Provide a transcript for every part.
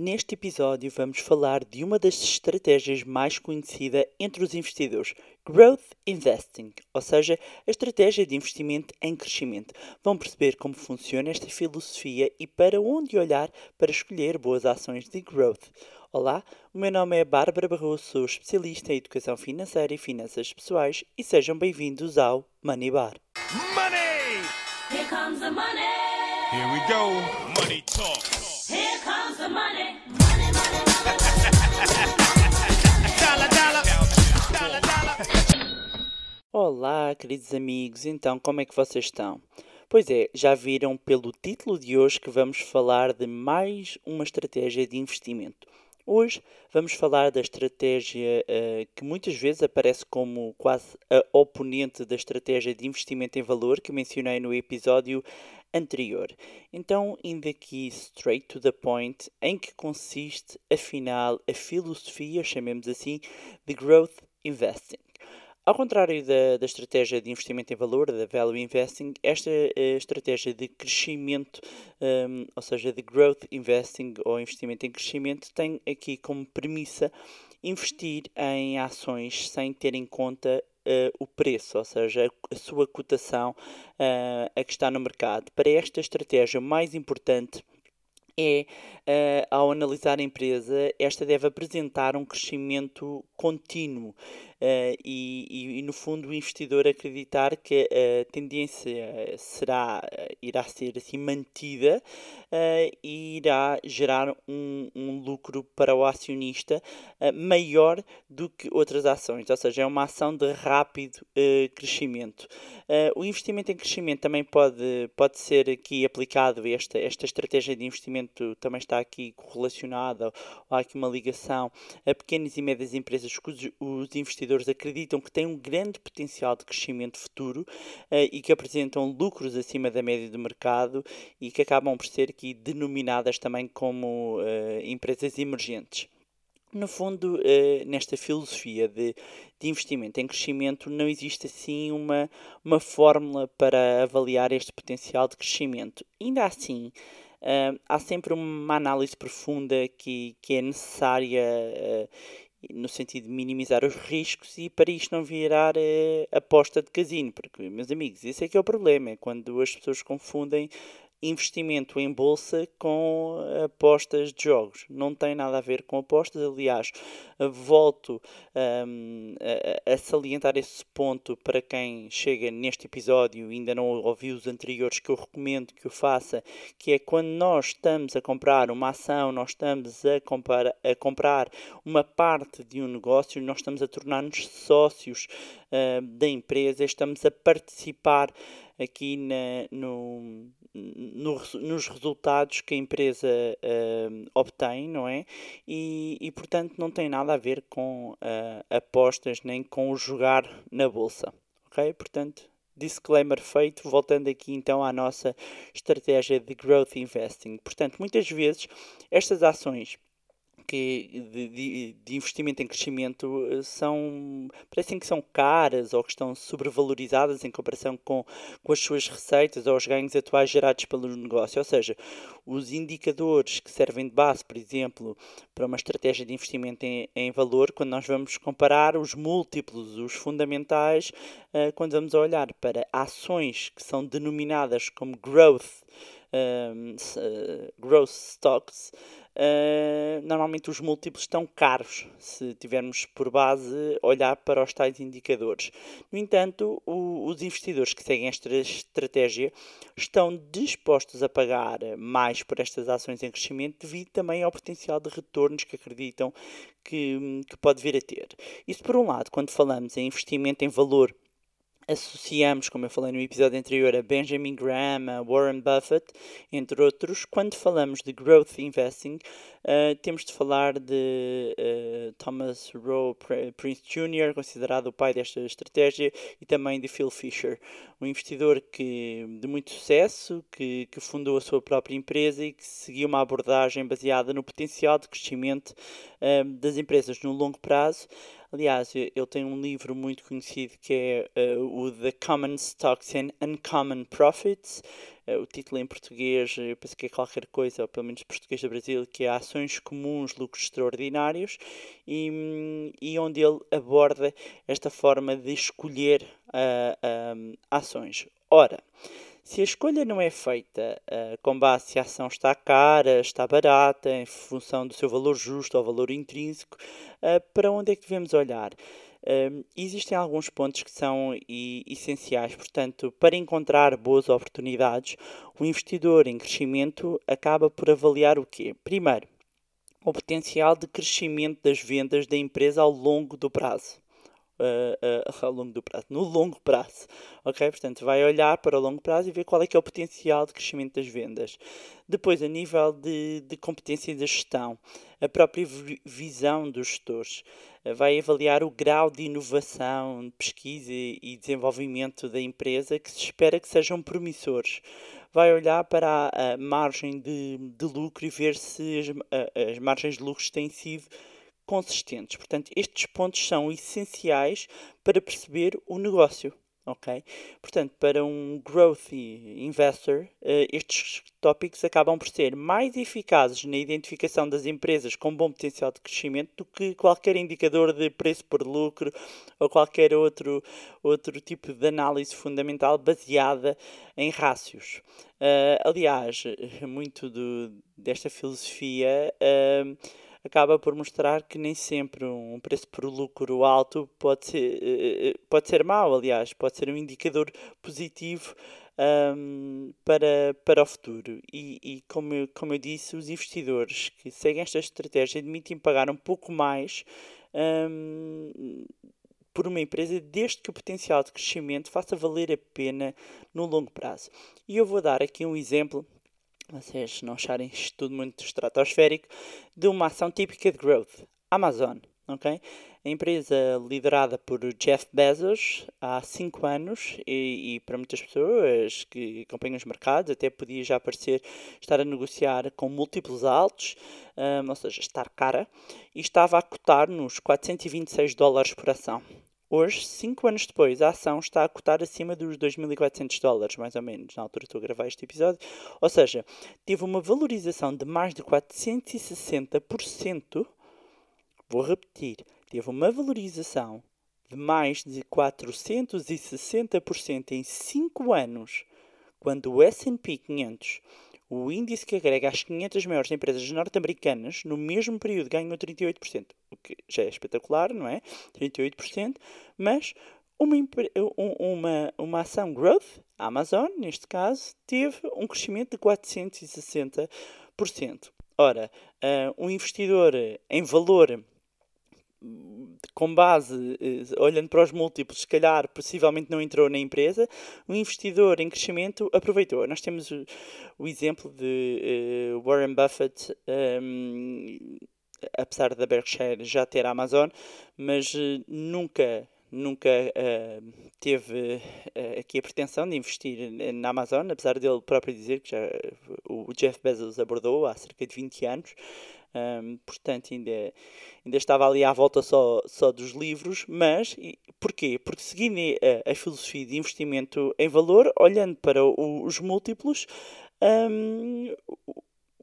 Neste episódio vamos falar de uma das estratégias mais conhecida entre os investidores, Growth Investing, ou seja, a estratégia de investimento em crescimento. Vão perceber como funciona esta filosofia e para onde olhar para escolher boas ações de growth. Olá, o meu nome é Bárbara Barroso, sou especialista em educação financeira e finanças pessoais e sejam bem-vindos ao Money Bar. Money! Here comes the money. Here we go. Money talk. Olá, queridos amigos, então como é que vocês estão? Pois é, já viram pelo título de hoje que vamos falar de mais uma estratégia de investimento. Hoje vamos falar da estratégia eh, que muitas vezes aparece como quase a oponente da estratégia de investimento em valor que mencionei no episódio anterior. Então, indo aqui straight to the point, em que consiste, afinal, a filosofia, chamemos assim, de growth investing. Ao contrário da, da, estratégia de investimento em valor, da value investing, esta uh, estratégia de crescimento, um, ou seja, de growth investing ou investimento em crescimento, tem aqui como premissa investir em ações sem ter em conta uh, o preço, ou seja, a, a sua cotação uh, a que está no mercado. Para esta estratégia, o mais importante é, uh, ao analisar a empresa, esta deve apresentar um crescimento contínuo uh, e, e, e, no fundo, o investidor acreditar que a tendência será, irá ser assim mantida uh, e irá gerar um, um, lucro para o acionista maior do que outras ações, ou seja, é uma ação de rápido crescimento. o investimento em crescimento também pode, pode ser aqui aplicado, esta, esta estratégia de investimento também está aqui correlacionada, ou há aqui uma ligação a pequenas e médias empresas que os investidores acreditam que têm um grande potencial de crescimento futuro uh, e que apresentam lucros acima da média do mercado e que acabam por ser aqui denominadas também como uh, empresas emergentes. No fundo, uh, nesta filosofia de, de, investimento em crescimento, não existe assim uma, uma fórmula para avaliar este potencial de crescimento. Ainda assim, há sempre uma análise profunda que, que é necessária no sentido de minimizar os riscos e para isto não virar uh, aposta de casino, porque, meus amigos, esse é que é o problema, é quando as pessoas confundem investimento em bolsa com apostas de jogos. Não tem nada a ver com apostas. Aliás, volto um, a, a, salientar esse ponto para quem chega neste episódio e ainda não ouviu os anteriores, que eu recomendo que o faça, que é quando nós estamos a comprar uma ação, nós estamos a comprar, a comprar uma parte de um negócio, nós estamos a tornar-nos sócios uh, da empresa, estamos a participar aqui na, no, no, nos resultados que a empresa uh, obtém, não é? E, e, portanto não tem nada a ver com uh, apostas nem com o jogar na bolsa, ok? Portanto, disclaimer feito, voltando aqui então à nossa estratégia de growth investing. Portanto, muitas vezes estas ações que de, de, de, investimento em crescimento eh, são parecem que são caras ou que estão sobrevalorizadas em comparação com, com as suas receitas ou os ganhos atuais gerados pelo negócio. Ou seja, os indicadores que servem de base, por exemplo, para uma estratégia de investimento em, em valor, quando nós vamos comparar os múltiplos, os fundamentais, uh, quando vamos olhar para ações que são denominadas como growth um, uh, growth stocks, uh, normalmente os múltiplos estão caros se tivermos por base olhar para os tais indicadores. No entanto, o, os investidores que seguem esta estratégia estão dispostos a pagar mais por estas ações em crescimento devido também ao potencial de retornos que acreditam que, que pode vir a ter. Isso por um lado, quando falamos em investimento em valor associamos, como eu falei no episódio anterior, a Benjamin Graham, a Warren Buffett, entre outros. Quando falamos de growth investing, uh, temos de falar de uh, Thomas Rowe Prince Jr., considerado o pai desta estratégia, e também de Phil Fisher, um investidor que, de muito sucesso, que, que fundou a sua própria empresa e que seguiu uma abordagem baseada no potencial de crescimento uh, das empresas no longo prazo Aliás, ele tem um livro muito conhecido que é eh, o The Common Stocks and Uncommon Profits. Eh, o título em português, eu penso que é qualquer coisa, ou pelo menos português do Brasil, que é Ações Comuns, Lucros Extraordinários, e, e onde ele aborda esta forma de escolher ah, ah, ações. Ora, se a escolha não é feita ah, com base se a ação está cara, está barata, em função do seu valor justo ou valor intrínseco, ah, para onde é que devemos olhar? Um, existem alguns pontos que são e- essenciais, portanto, para encontrar boas oportunidades, o investidor em crescimento acaba por avaliar o quê? Primeiro, o potencial de crescimento das vendas da empresa ao longo do prazo. Uh, uh, ao longo do prazo, no longo prazo, ok? Portanto, vai olhar para o longo prazo e ver qual é que é o potencial de crescimento das vendas. Depois, a nível de, de competência da gestão, a própria vi- visão dos gestores uh, vai avaliar o grau de inovação, pesquisa e desenvolvimento da empresa que se espera que sejam promissores. Vai olhar para a, a margem de, de lucro e ver se as, a- as margens de lucros têm sido consistentes. Portanto, estes pontos são essenciais para perceber o negócio. Ok? Portanto, para um growth investor, eh, estes tópicos acabam por ser mais eficazes na identificação das empresas com bom potencial de crescimento do que qualquer indicador de preço por lucro ou qualquer outro, outro tipo de análise fundamental baseada em rácios. Eh, aliás, muito do- desta filosofia. eh, acaba por mostrar que nem sempre um preço por lucro alto pode ser, eh, eh, pode ser mau, aliás, pode ser um indicador positivo ahm, para, para o futuro. E, e como, eu, como eu disse, os investidores que seguem esta estratégia admitem pagar um pouco mais ahm, por uma empresa desde que o potencial de crescimento faça valer a pena no longo prazo. E eu vou dar aqui um exemplo vocês não acharem isto tudo muito estratosférico, de uma ação típica de growth, Amazon, ok? A empresa liderada por Jeff Bezos há 5 anos e, e para muitas pessoas que acompanham os mercados até podia já parecer estar a negociar com múltiplos altos, hum, ou seja, estar cara, e estava a cotar nos 426 dólares por ação. Hoje, 5 anos depois, a ação está a cotar acima dos 2.400 dólares, mais ou menos, na altura que a gravar este episódio. Ou seja, teve uma valorização de mais de 460%. Vou repetir, teve uma valorização de mais de 460% em 5 anos, quando o S&P 500, o índice que agrega as 500 maiores empresas norte-americanas, no mesmo período ganhou 38%, o que já é espetacular, não é? 38%, mas uma, um- uma, uma ação growth, a Amazon, neste caso, teve um crescimento de 460%. Ora, ah, um investidor em valor com base, eh, olhando para os múltiplos, se calhar possivelmente não entrou na empresa, um investidor em crescimento aproveitou. Nós temos o, o exemplo de eh, Warren Buffett, ehm, apesar da Berkshire já ter a Amazon, mas eh, nunca nunca eh, teve eh, aqui a pretensão de investir na Amazon, apesar dele próprio dizer que já o Jeff Bezos abordou há cerca de 20 anos. Portanto, ainda, ainda estava ali à volta só, só dos livros, mas e, porquê? Porque seguindo a, a filosofia de investimento em valor, olhando para o- os múltiplos,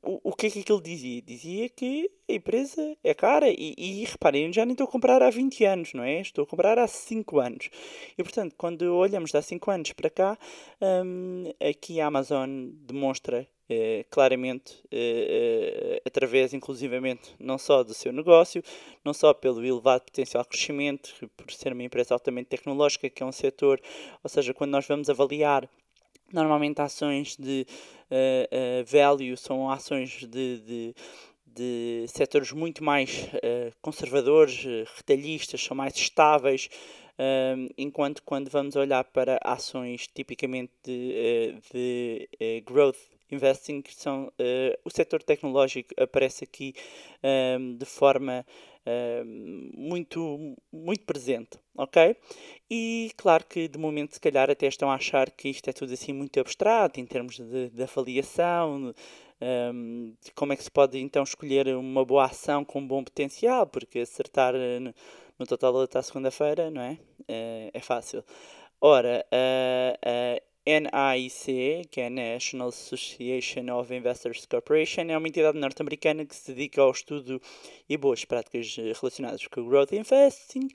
o, o que é que aquilo dizia? Dizia que a empresa é cara e, e reparem, já nem estou a comprar há 20 anos, não é? Estou a comprar há 5 anos. E portanto, quando olhamos de há 5 anos para cá, aqui a Amazon demonstra eh, claramente, eh, eh, através inclusivamente não só do seu negócio, não só pelo elevado potencial crescimento, por ser uma empresa altamente tecnológica, que é um setor, ou seja, quando nós vamos avaliar Normalmente ações de eh, eh, value são ações de, de, de setores muito mais eh, conservadores, retalhistas, são mais estáveis, ehm, enquanto quando vamos olhar para ações tipicamente de, de eh, growth investing, que são eh, o setor tecnológico aparece aqui ehm, de forma ehm, muito, muito presente, ok? E claro que de momento se calhar até estão a achar que isto é tudo assim muito abstrato em termos de, de avaliação, hum, de como é que se pode então escolher uma boa ação com bom potencial, porque acertar eh, no- total até segunda-feira, não é? Eh, é fácil. Ora, a NAIC, que é a National Association of Investors Corporation, é uma entidade norte-americana que se dedica ao estudo e boas práticas relacionadas com o Growth Investing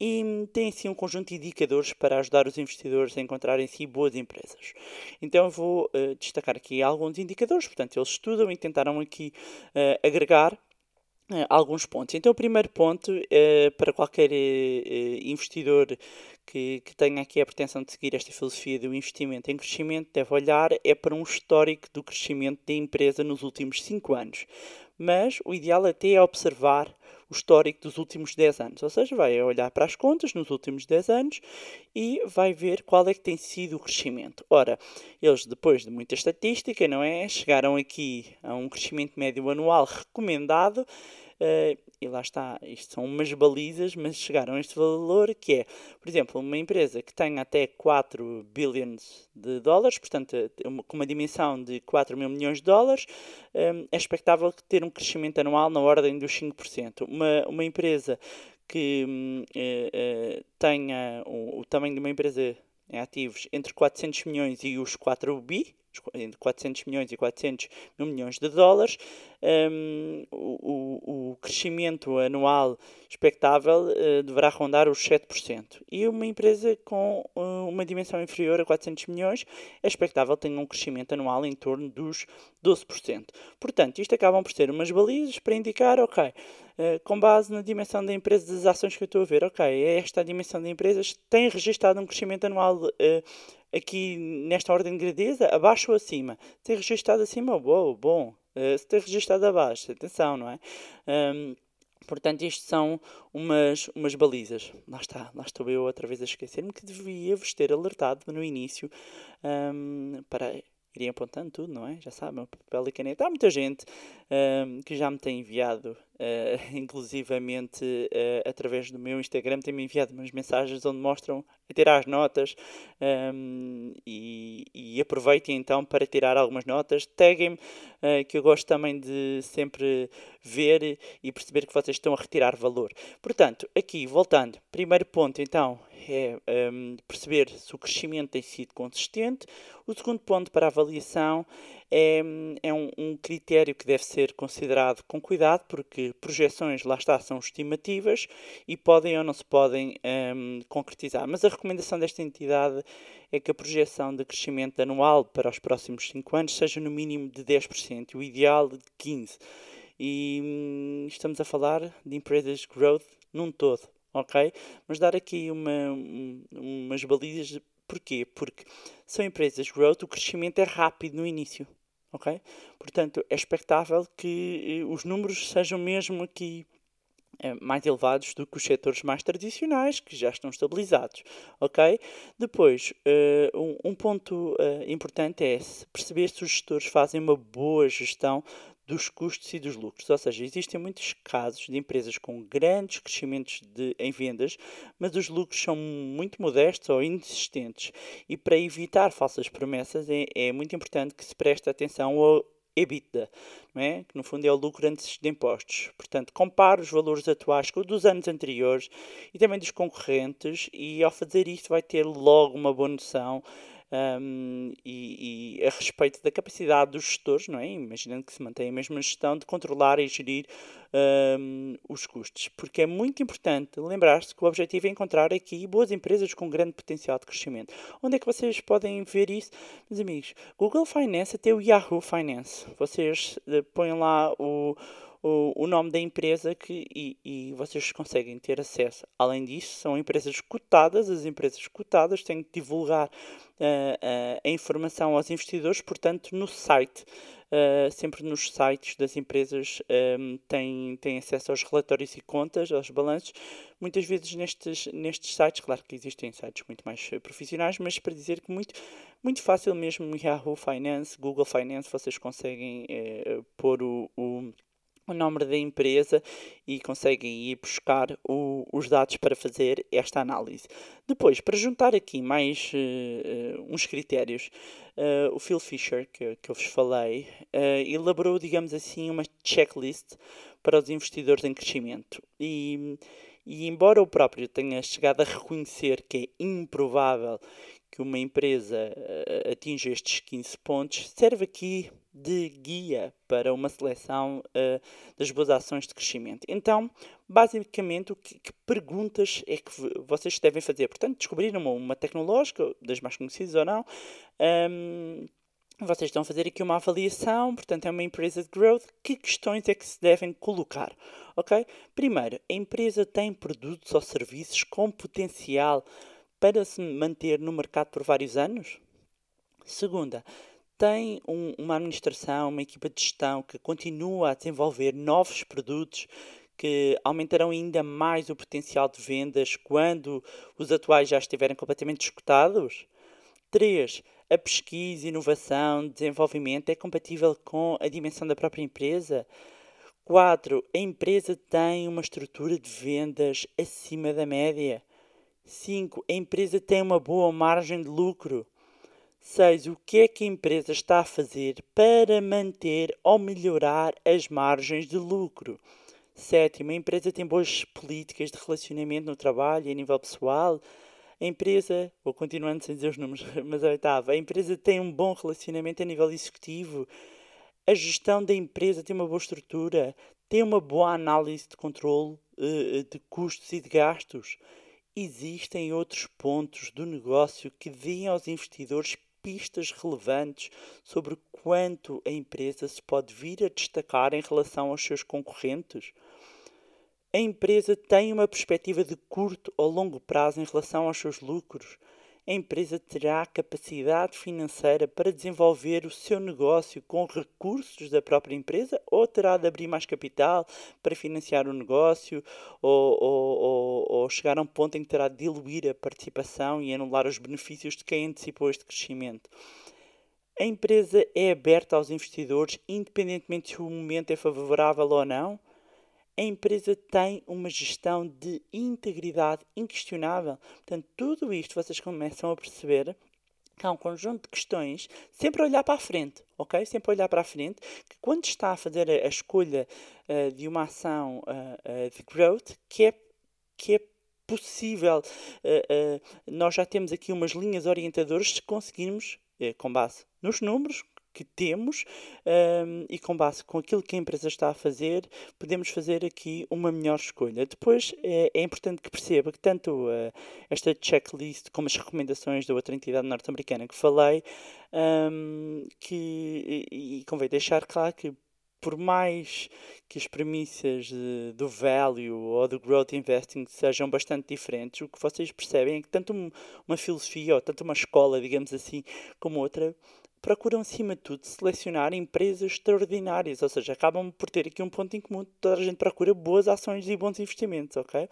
e tem assim um conjunto de indicadores para ajudar os investidores a encontrarem si boas empresas. Então vou uh, destacar aqui alguns indicadores, portanto eles estudam e tentaram aqui uh, agregar alguns pontos. Então o primeiro ponto para qualquer investidor que, que tenha aqui a pretensão de seguir esta filosofia do investimento em crescimento deve olhar é para um histórico do crescimento da empresa nos últimos 5 anos. Mas o ideal até é observar o histórico dos últimos 10 anos. Ou seja, vai olhar para as contas nos últimos 10 anos e vai ver qual é que tem sido o crescimento. Ora, eles, depois de muita estatística, não é? Chegaram aqui a um crescimento médio anual recomendado Uh, e lá está, isto são umas balizas, mas chegaram a este valor que é, por exemplo, uma empresa que tem até 4 billions de dólares, portanto, com uma dimensão de 4 mil milhões de dólares, um, eh, é expectável ter um crescimento anual na ordem dos 5%. Uma, uma empresa que um, uh, uh, tenha o, o tamanho de uma empresa em ativos entre 400 milhões e os 4 bi, entre 400 milhões e 400 mil milhões de dólares, um, o, o, crescimento anual expectável uh, deverá rondar os 7%. E uma empresa com uh, uma dimensão inferior a 400 milhões é expectável tenha um crescimento anual em torno dos 12%. Portanto, isto acabam por ser umas balizas para indicar, ok, uh, com base na dimensão da empresa, das ações que eu estou a ver, ok, é esta dimensão da empresas, tem registado um crescimento anual aqui nesta ordem de grandeza, abaixo ou acima. Se tem registado acima, bom, bom. Uh, se tem registado abaixo, atenção, não é? Um, Portanto, isto são umas, umas balizas. Lá está, lá estou eu outra vez a esquecer-me que devia vos ter alertado no início um, para irem apontando tudo, não é? Já sabem, papel e caneta. Há muita gente um, que já me tem enviado, uh, inclusivamente uh, através do meu Instagram, tem-me enviado umas mensagens onde mostram a tirar as notas um, e, e aproveitem então para tirar algumas notas. Taguem-me, uh, que eu gosto também de sempre ver e perceber que vocês estão a retirar valor. Portanto, aqui, voltando, primeiro ponto então é um, perceber se o crescimento tem sido consistente. O segundo ponto para avaliação é, é um, um, critério que deve ser considerado com cuidado, porque projeções, lá está, são estimativas e podem ou não se podem um, concretizar. Mas a recomendação desta entidade é que a projeção de crescimento anual para os próximos 5 anos seja no mínimo de 10%, o ideal de 15%. E hum, estamos a falar de empresas growth num todo ok? Mas dar aqui uma, umas balizas, porquê? Porque são empresas growth, o crescimento é rápido no início, ok? Portanto, é expectável que eh, os números sejam mesmo aqui mais elevados do que os setores mais tradicionais que já estão estabilizados, ok? Depois, uh, um, um, ponto uh, importante é perceber se os gestores fazem uma boa gestão dos custos e dos lucros. Ou seja, existem muitos casos de empresas com grandes crescimentos de, em vendas, mas os lucros são muito modestos ou inexistentes. E para evitar falsas promessas, é, é muito importante que se preste atenção ao EBITDA, não é? que no fundo é o lucro antes de impostos. Portanto, compare os valores atuais com os dos anos anteriores e também dos concorrentes, e ao fazer isto, vai ter logo uma boa noção um, e, e, a respeito da capacidade dos gestores, não é? imaginando que se mantém a mesma gestão, de controlar e gerir um, os custos. Porque é muito importante lembrar-se que o objetivo é encontrar aqui boas empresas com grande potencial de crescimento. Onde é que vocês podem ver isso, meus amigos? Google Finance até o Yahoo Finance. Vocês uh, põem lá o o, o nome da empresa que, e, e vocês conseguem ter acesso. Além disso, são empresas cotadas, as empresas cotadas têm que divulgar uh, a informação aos investidores, portanto, no site. Uh, sempre nos sites das empresas um, têm, têm acesso aos relatórios e contas, aos balanços. Muitas vezes nestes, nestes sites, claro que existem sites muito mais profissionais, mas para dizer que muito, muito fácil mesmo Yahoo Finance, Google Finance, vocês conseguem uh, pôr o, o o nome da empresa e conseguem ir buscar o, os dados para fazer esta análise. Depois, para juntar aqui mais uh, uns critérios, uh, o Phil Fisher, que, que eu vos falei, uh, elaborou, digamos assim, uma checklist para os investidores em crescimento. E, E embora o próprio tenha chegado a reconhecer que é improvável que uma empresa uh, atinja estes 15 pontos, serve aqui de guia para uma seleção uh, das boas ações de crescimento. Então, basicamente, o que, que, perguntas é que vocês devem fazer? Portanto, descobrir uma, uma tecnológica, das mais conhecidas ou não, um, vocês estão a fazer aqui uma avaliação, portanto, é uma empresa de growth. Que questões é que se devem colocar? Ok? Primeiro, a empresa tem produtos ou serviços com potencial para se manter no mercado por vários anos? Segunda, tem um, uma administração, uma equipa de gestão que continua a desenvolver novos produtos que aumentarão ainda mais o potencial de vendas quando os atuais já estiverem completamente escutados? 3. A pesquisa, inovação, desenvolvimento é compatível com a dimensão da própria empresa? 4. A empresa tem uma estrutura de vendas acima da média? 5. A empresa tem uma boa margem de lucro? 6. O que é que a empresa está a fazer para manter ou melhorar as margens de lucro? 7. A empresa tem boas políticas de relacionamento no trabalho e a nível pessoal? A empresa, vou continuando sem dizer os números, mas a oitava, a empresa tem um bom relacionamento a nível executivo, a gestão da empresa tem uma boa estrutura, tem uma boa análise de controle uh, de custos e de gastos. Existem outros pontos do negócio que deem aos investidores pistas relevantes sobre quanto a empresa se pode vir a destacar em relação aos seus concorrentes? A empresa tem uma perspectiva de curto ou longo prazo em relação aos seus lucros. A empresa terá capacidade financeira para desenvolver o seu negócio com recursos da própria empresa ou terá de abrir mais capital para financiar o negócio ou, ou, ou, ou chegar a um ponto em que terá de diluir a participação e anular os benefícios de quem antecipou este crescimento. A empresa é aberta aos investidores independentemente se o momento é favorável ou não a empresa tem uma gestão de integridade inquestionável. Portanto, tudo isto vocês começam a perceber que há um conjunto de questões, sempre olhar para a frente, ok? Sempre olhar para a frente, que quando está a fazer a, escolha uh, de uma ação uh, uh, de growth, que é, que é possível, nós já temos aqui umas linhas orientadoras se conseguirmos, com base nos números, que temos um, e com base com aquilo que a empresa está a fazer, podemos fazer aqui uma melhor escolha. Depois é, é importante que perceba que tanto uh, esta checklist como as recomendações da outra entidade norte-americana que falei, um, que, e, e convém deixar claro que por mais que as premissas do value ou do growth investing sejam bastante diferentes, o que vocês percebem é que tanto uma filosofia ou tanto uma escola, digamos assim, como outra, procuram, acima de tudo, selecionar empresas extraordinárias, ou seja, acabam por ter aqui um ponto em comum, toda a gente procura boas ações e bons investimentos, ok?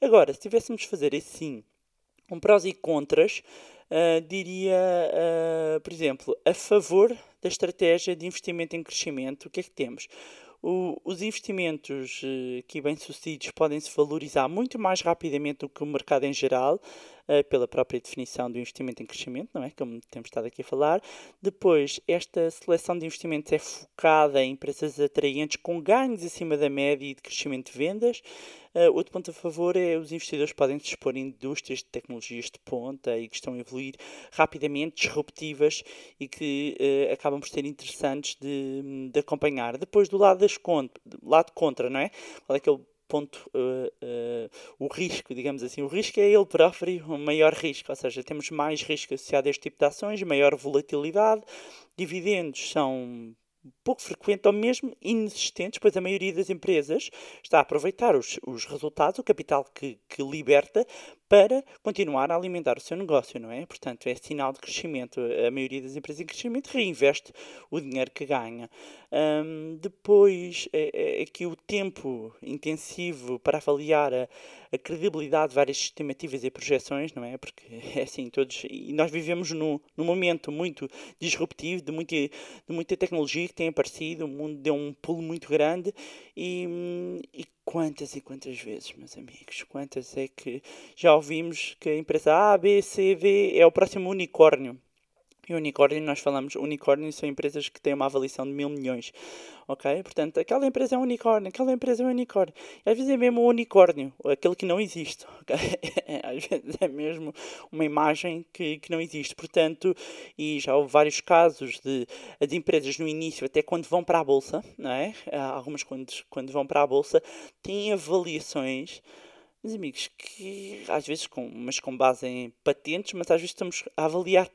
Agora, se tivéssemos de fazer assim, um prós e contras, uh, diria, uh, por exemplo, a favor da estratégia de investimento em crescimento, o que é que temos? O, os investimentos uh, aqui bem-sucedidos podem se valorizar muito mais rapidamente do que o mercado em geral, pela própria definição do investimento em crescimento, não é? Como temos estado aqui a falar. Depois, esta seleção de investimentos é focada em empresas atraentes com ganhos acima da média e de crescimento de vendas. Uh, outro ponto a favor é os investidores podem se expor em indústrias de tecnologias de ponta e que estão a evoluir rapidamente, disruptivas e que uh, acabam por ser interessantes de, de acompanhar. Depois, do lado, das contra, do lado contra, não é? Qual é que é o ponto uh, uh, o risco, digamos assim. O risco é ele próprio o maior risco, ou seja, temos mais risco associado a este tipo de ações, maior volatilidade, dividendos são pouco frequente ou mesmo inexistentes, pois a maioria das empresas está a aproveitar os, os resultados, o capital que, que liberta, para continuar a alimentar o seu negócio, não é? Portanto, é sinal de crescimento. A maioria das empresas em crescimento reinveste o dinheiro que ganha. Um, depois, é, é aqui o tempo intensivo para avaliar a, a, credibilidade de várias estimativas e projeções, não é? Porque é assim, todos. E nós vivemos num, num momento muito disruptivo, de muita, de muita tecnologia que tem aparecido, o mundo deu um pulo muito grande e, e Quantas e quantas vezes, meus amigos, quantas é que já ouvimos que a empresa A, B, C, D é o próximo unicórnio. E unicórnio, nós falamos, unicórnio são empresas que têm uma avaliação de mil milhões, ok? Portanto, aquela empresa é um unicórnio, aquela empresa é um unicórnio. E às vezes é mesmo um unicórnio, aquele que não existe, ok? Às vezes é mesmo uma imagem que, que não existe. Portanto, e já houve vários casos de as empresas no início, até quando vão para a bolsa, não é? Algumas quando, quando vão para a bolsa, têm avaliações meus amigos, que às vezes com, mas com base em patentes, mas às vezes estamos a avaliar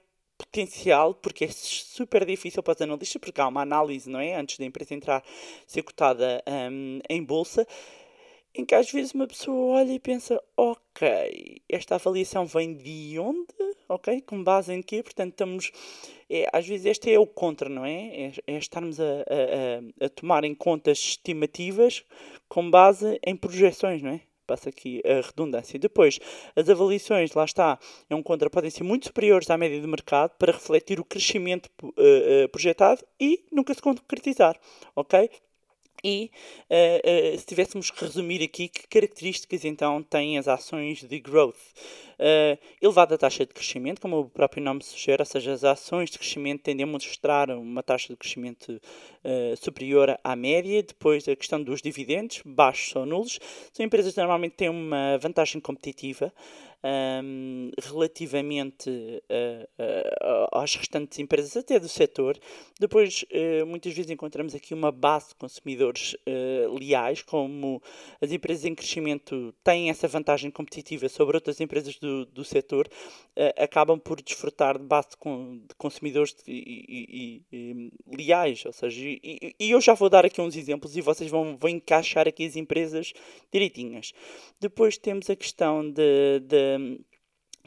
potencial, porque é super difícil para os analistas, porque há uma análise, não é? Antes da empresa entrar, ser cotada hum, em bolsa, em que às vezes uma pessoa olha e pensa, ok, esta avaliação vem de onde? Ok? Com base em quê? Portanto, estamos. É, às vezes este é o contra, não é? É, é estarmos a, a, a, a tomar em conta as estimativas com base em projeções, não é? Passa aqui a redundância. Depois, as avaliações, lá está, é um contra, podem ser muito superiores à média de mercado para refletir o crescimento uh, uh, projetado e nunca se concretizar, ok? E uh, uh, se tivéssemos que resumir aqui, que características então têm as ações de growth? Uh, elevada taxa de crescimento, como o próprio nome sugere, ou seja, as ações de crescimento tendem a mostrar uma taxa de crescimento superior à média. Depois, a questão dos dividendos, baixos ou nulos. São empresas que normalmente têm uma vantagem competitiva um, relativamente uh, uh, às restantes empresas, até do setor. Depois, uh, muitas vezes encontramos aqui uma base de consumidores leais, como as empresas em crescimento têm essa vantagem competitiva sobre outras empresas do, do setor, acabam por desfrutar de base de, de consumidores de, e, e, e, leais. Ou seja, e, e, eu já vou dar aqui uns exemplos e vocês vão, vão encaixar aqui as empresas direitinhas. Depois temos a questão de, de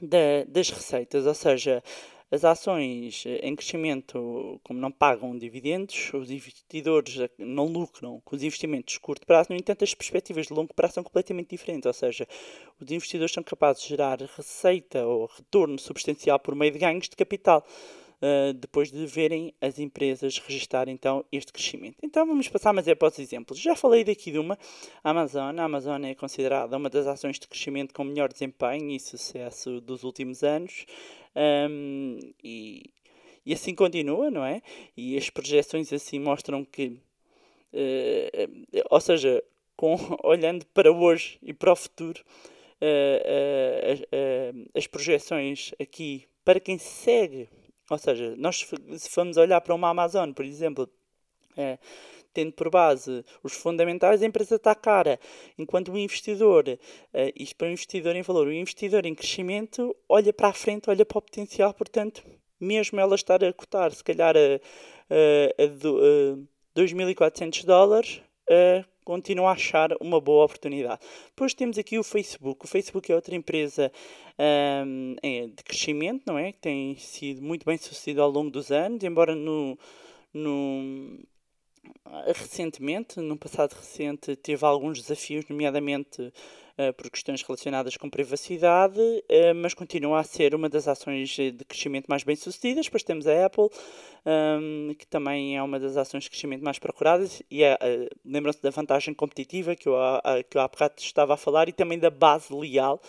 da, das receitas, ou seja, as ações em crescimento, como não pagam dividendos, os investidores não lucram com os investimentos de curto prazo, no entanto, as perspectivas de longo prazo são completamente diferentes, ou seja, os investidores são capazes de gerar receita ou retorno substancial por meio de ganhos de capital. Uh, depois de verem as empresas registrar então este crescimento. Então vamos passar mas é para os exemplos. Já falei daqui de uma, a Amazon. A Amazon é considerada uma das ações de crescimento com melhor desempenho e sucesso dos últimos anos. Um, e, e assim continua, não é? E as projeções assim mostram que, uh, ou seja, com, olhando para hoje e para o futuro, uh, as projeções aqui para quem segue ou seja, nós se formos olhar para uma Amazon, por exemplo, é, tendo por base os fundamentais, a empresa está cara. Enquanto o investidor, uh, isto para o investidor em valor, o investidor em crescimento olha para a frente, olha para o potencial, portanto, mesmo ela estar a cotar, se calhar, a, a, a, a 2.400 dólares, uh, continuo a achar uma boa oportunidade. Depois temos aqui o Facebook. O Facebook é outra empresa um, é, de crescimento, não é? Que tem sido muito bem sucedido ao longo dos anos, embora no, no recentemente, no passado recente, teve alguns desafios, nomeadamente por questões relacionadas com privacidade, uh, mas continua a ser uma das ações de crescimento mais bem sucedidas. Depois temos a Apple, um, que também é uma das ações de crescimento mais procuradas, e é, lembram-se da vantagem competitiva que eu, que eu há bocado estava a falar, e também da base leal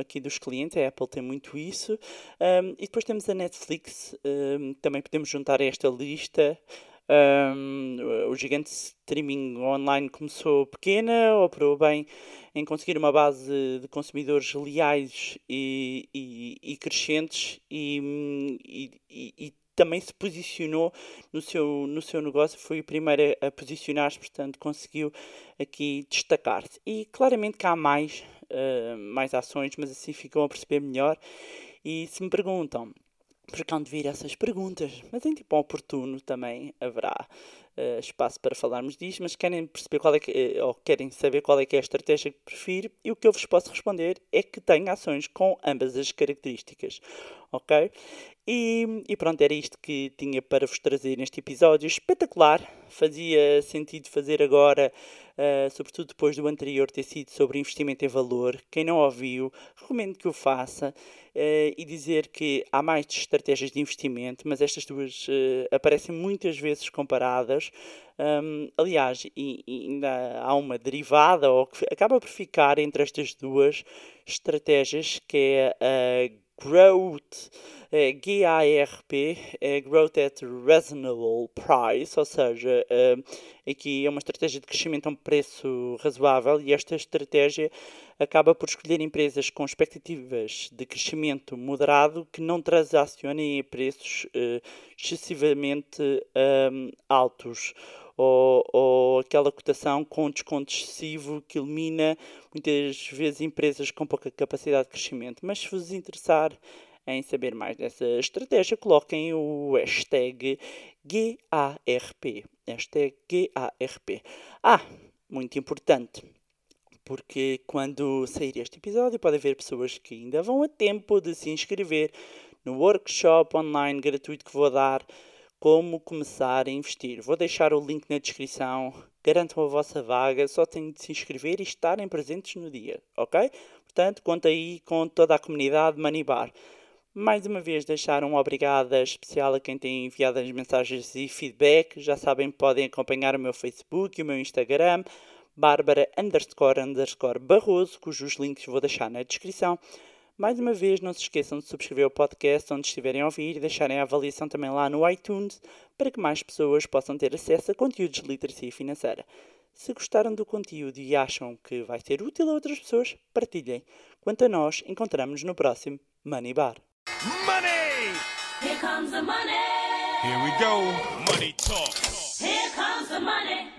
aqui dos clientes, a Apple tem muito isso. Um, e depois temos a Netflix, um, também podemos juntar a esta lista. Um, o gigante streaming online começou pequena, operou bem em conseguir uma base de consumidores leais e, e, e crescentes e, e, também se posicionou no seu, no seu negócio, foi o primeiro a, a posicionar-se, portanto conseguiu aqui destacar-se. E claramente que há mais, uh, mais ações, mas assim ficam a perceber melhor. E se me perguntam porque hão de vir essas perguntas, mas em tipo oportuno também haverá uh, espaço para falarmos disto, mas querem perceber qual é que, uh, ou querem saber qual é que é a estratégia que prefiro, e o que eu vos posso responder é que tenho ações com ambas as características, ok? E, e pronto, era isto que tinha para vos trazer neste episódio. Espetacular, fazia sentido fazer agora, uh, sobretudo depois do anterior ter sido sobre investimento em valor, quem não ouviu, recomendo que o faça, Uh, e dizer que há mais de estratégias de investimento, mas estas duas uh, aparecem muitas vezes comparadas. Um, aliás, e, e ainda há uma derivada ou que acaba por ficar entre estas duas estratégias, que é a Growth, é, GARP, é Growth at Reasonable Price, ou seja, eh, aqui é uma estratégia de crescimento a um preço razoável e esta estratégia acaba por escolher empresas com expectativas de crescimento moderado que não transacionem a preços eh, excessivamente ehm, altos ou, ou aquela cotação com desconto excessivo que elimina muitas vezes empresas com pouca capacidade de crescimento. Mas se vos interessar em saber mais dessa estratégia, coloquem o hashtag GARP. Hashtag GARP. Ah, muito importante porque quando sair este episódio pode haver pessoas que ainda vão a tempo de se inscrever no workshop online gratuito que vou dar como começar a investir. Vou deixar o link na descrição. Garantam a vossa vaga, só têm de se inscrever e estarem presentes no dia, ok? Portanto, conta aí com toda a comunidade Manibar. Mais uma vez, deixar um obrigada especial a quem tem enviado as mensagens e feedback. Já sabem, podem acompanhar o meu Facebook e o meu Instagram, Bárbara underscore underscore Barroso, cujos links vou deixar na descrição. Mais uma vez, não se esqueçam de subscrever o podcast onde estiverem a ouvir e deixarem a avaliação também lá no iTunes para que mais pessoas possam ter acesso a conteúdos de literacia financeira. Se gostaram do conteúdo e acham que vai ser útil a outras pessoas, partilhem. Quanto a nós, encontramos-nos no próximo Money Bar. Money! Here comes the money. Here we go. Money talk. Here comes the money.